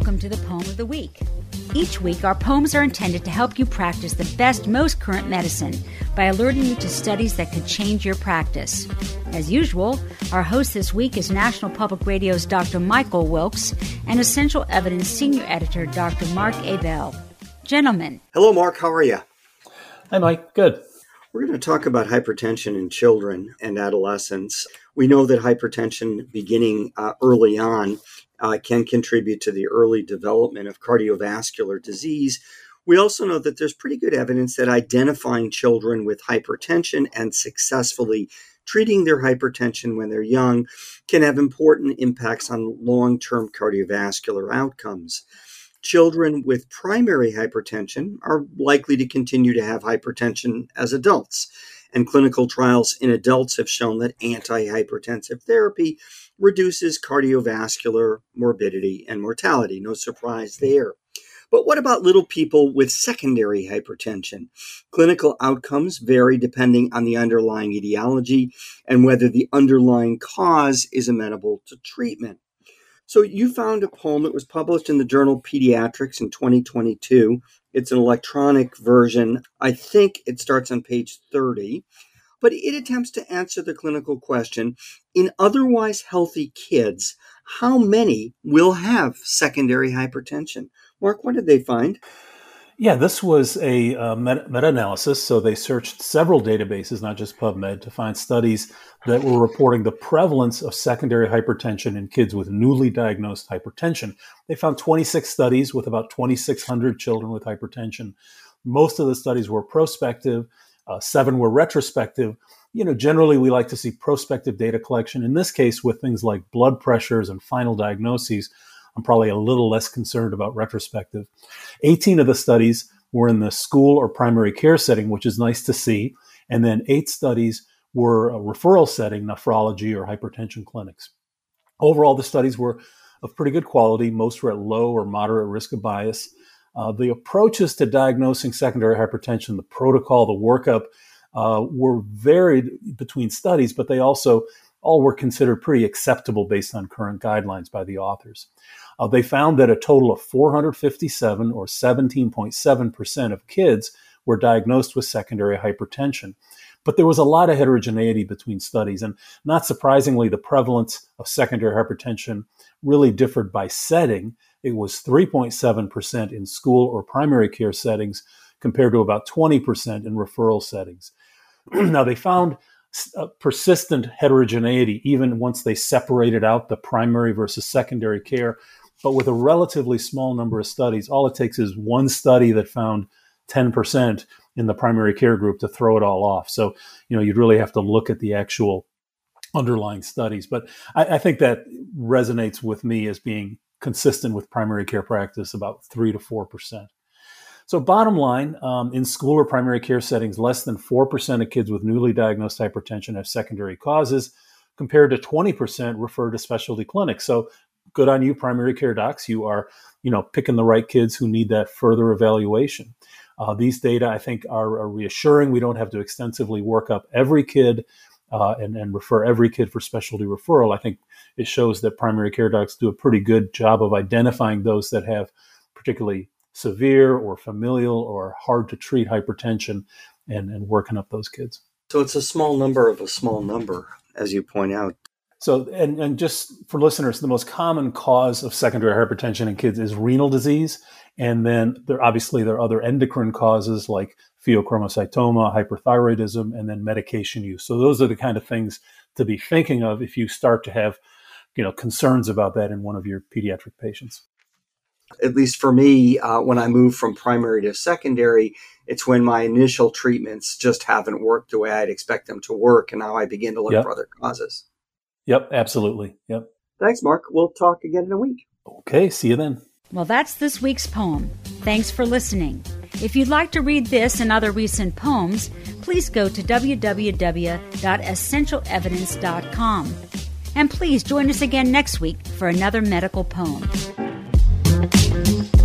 Welcome to the Poem of the Week. Each week, our poems are intended to help you practice the best, most current medicine by alerting you to studies that could change your practice. As usual, our host this week is National Public Radio's Dr. Michael Wilkes and Essential Evidence Senior Editor Dr. Mark Ebell. Gentlemen. Hello, Mark. How are you? Hi, Mike. Good. We're going to talk about hypertension in children and adolescents. We know that hypertension beginning uh, early on uh, can contribute to the early development of cardiovascular disease. We also know that there's pretty good evidence that identifying children with hypertension and successfully treating their hypertension when they're young can have important impacts on long term cardiovascular outcomes. Children with primary hypertension are likely to continue to have hypertension as adults. And clinical trials in adults have shown that antihypertensive therapy reduces cardiovascular morbidity and mortality. No surprise there. But what about little people with secondary hypertension? Clinical outcomes vary depending on the underlying etiology and whether the underlying cause is amenable to treatment. So, you found a poem that was published in the journal Pediatrics in 2022. It's an electronic version. I think it starts on page 30 but it attempts to answer the clinical question in otherwise healthy kids, how many will have secondary hypertension? Mark, what did they find? Yeah, this was a uh, meta analysis. So they searched several databases, not just PubMed, to find studies that were reporting the prevalence of secondary hypertension in kids with newly diagnosed hypertension. They found 26 studies with about 2,600 children with hypertension. Most of the studies were prospective uh, seven were retrospective. You know, generally we like to see prospective data collection. In this case, with things like blood pressures and final diagnoses, I'm probably a little less concerned about retrospective. 18 of the studies were in the school or primary care setting, which is nice to see. And then eight studies were a referral setting, nephrology or hypertension clinics. Overall, the studies were of pretty good quality. Most were at low or moderate risk of bias. Uh, the approaches to diagnosing secondary hypertension, the protocol, the workup, uh, were varied between studies, but they also all were considered pretty acceptable based on current guidelines by the authors. Uh, they found that a total of 457 or 17.7% of kids were diagnosed with secondary hypertension. But there was a lot of heterogeneity between studies, and not surprisingly, the prevalence of secondary hypertension really differed by setting it was 3.7% in school or primary care settings compared to about 20% in referral settings. now, they found Uh, persistent heterogeneity even once they separated out the primary versus secondary care. But with a relatively small number of studies, all it takes is one study that found 10% in the primary care group to throw it all off. So, you know, you'd really have to look at the actual underlying studies. But I, I think that resonates with me as being consistent with primary care practice, about 3 to 4%. So, bottom line, um, in school or primary care settings, less than 4% of kids with newly diagnosed hypertension have secondary causes, compared to 20% refer to specialty clinics. So, good on you, primary care docs. You are, you know, picking the right kids who need that further evaluation. Uh, these data, I think, are, are, reassuring. We don't have to extensively work up every kid uh, and, and refer every kid for specialty referral. I think it shows that primary care docs do a pretty good job of identifying those that have particularly severe or familial or hard to treat hypertension and, and working up those kids. So it's a small number of a small number, as you point out. So, and, and just for listeners, the most common cause of secondary hypertension in kids is renal disease. And then there obviously there are other endocrine causes like pheochromocytoma, hyperthyroidism, and then medication use. So those are the kind of things to be thinking of if you start to have, you know, concerns about that in one of your pediatric patients. At least for me, uh, when I move from primary to secondary, it's when my initial treatments just haven't worked the way I'd expect them to work, and now I begin to look yep. for other causes. Yep, absolutely. Yep. Thanks, Mark. We'll talk again in a week. Okay, see you then. Well, that's this week's poem. Thanks for listening. If you'd like to read this and other recent poems, please go to www.essentialevidence.com. And please join us again next week for another medical poem thank you.